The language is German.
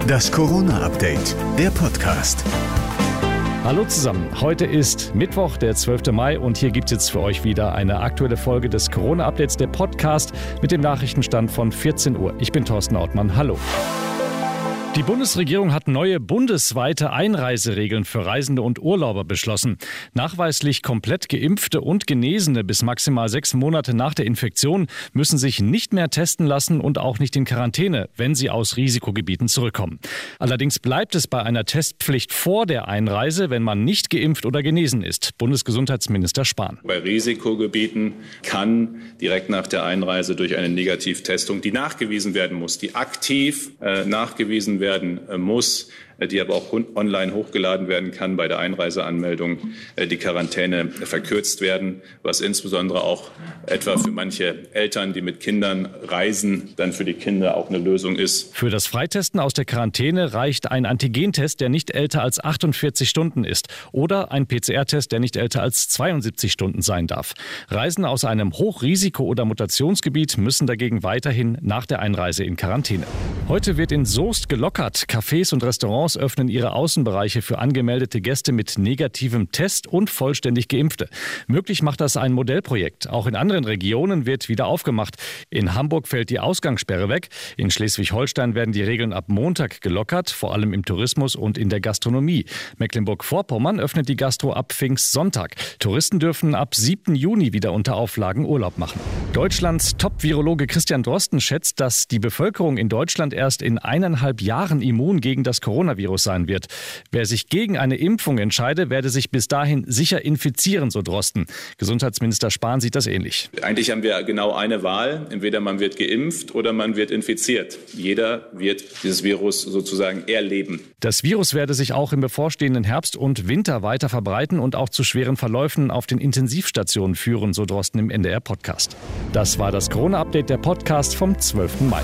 Das Corona-Update, der Podcast. Hallo zusammen, heute ist Mittwoch, der 12. Mai und hier gibt es jetzt für euch wieder eine aktuelle Folge des Corona-Updates, der Podcast mit dem Nachrichtenstand von 14 Uhr. Ich bin Thorsten Ortmann, hallo. Die Bundesregierung hat neue bundesweite Einreiseregeln für Reisende und Urlauber beschlossen. Nachweislich komplett geimpfte und Genesene bis maximal sechs Monate nach der Infektion müssen sich nicht mehr testen lassen und auch nicht in Quarantäne, wenn sie aus Risikogebieten zurückkommen. Allerdings bleibt es bei einer Testpflicht vor der Einreise, wenn man nicht geimpft oder genesen ist. Bundesgesundheitsminister Spahn. Bei Risikogebieten kann direkt nach der Einreise durch eine Negativtestung, die nachgewiesen werden muss, die aktiv äh, nachgewiesen werden äh, muss, äh, die aber auch online hochgeladen werden kann bei der Einreiseanmeldung, äh, die Quarantäne verkürzt werden, was insbesondere auch etwa für manche Eltern, die mit Kindern reisen, dann für die Kinder auch eine Lösung ist. Für das Freitesten aus der Quarantäne reicht ein Antigentest, der nicht älter als 48 Stunden ist oder ein PCR-Test, der nicht älter als 72 Stunden sein darf. Reisen aus einem Hochrisiko- oder Mutationsgebiet müssen dagegen weiterhin nach der Einreise in Quarantäne. Heute wird in Soest gelockert. Cafés und Restaurants öffnen ihre Außenbereiche für angemeldete Gäste mit negativem Test und vollständig Geimpfte. Möglich macht das ein Modellprojekt. Auch in anderen Regionen wird wieder aufgemacht. In Hamburg fällt die Ausgangssperre weg. In Schleswig-Holstein werden die Regeln ab Montag gelockert, vor allem im Tourismus und in der Gastronomie. Mecklenburg-Vorpommern öffnet die Gastro ab Pfingstsonntag. Touristen dürfen ab 7. Juni wieder unter Auflagen Urlaub machen. Deutschlands Top-Virologe Christian Drosten schätzt, dass die Bevölkerung in Deutschland erst in eineinhalb Jahren immun gegen das Coronavirus sein wird. Wer sich gegen eine Impfung entscheide, werde sich bis dahin sicher infizieren, so Drosten. Gesundheitsminister Spahn sieht das ähnlich. Eigentlich haben wir genau eine Wahl. Entweder man wird geimpft oder man wird infiziert. Jeder wird dieses Virus sozusagen erleben. Das Virus werde sich auch im bevorstehenden Herbst und Winter weiter verbreiten und auch zu schweren Verläufen auf den Intensivstationen führen, so Drosten im NDR-Podcast. Das war das Corona-Update der Podcast vom 12. Mai.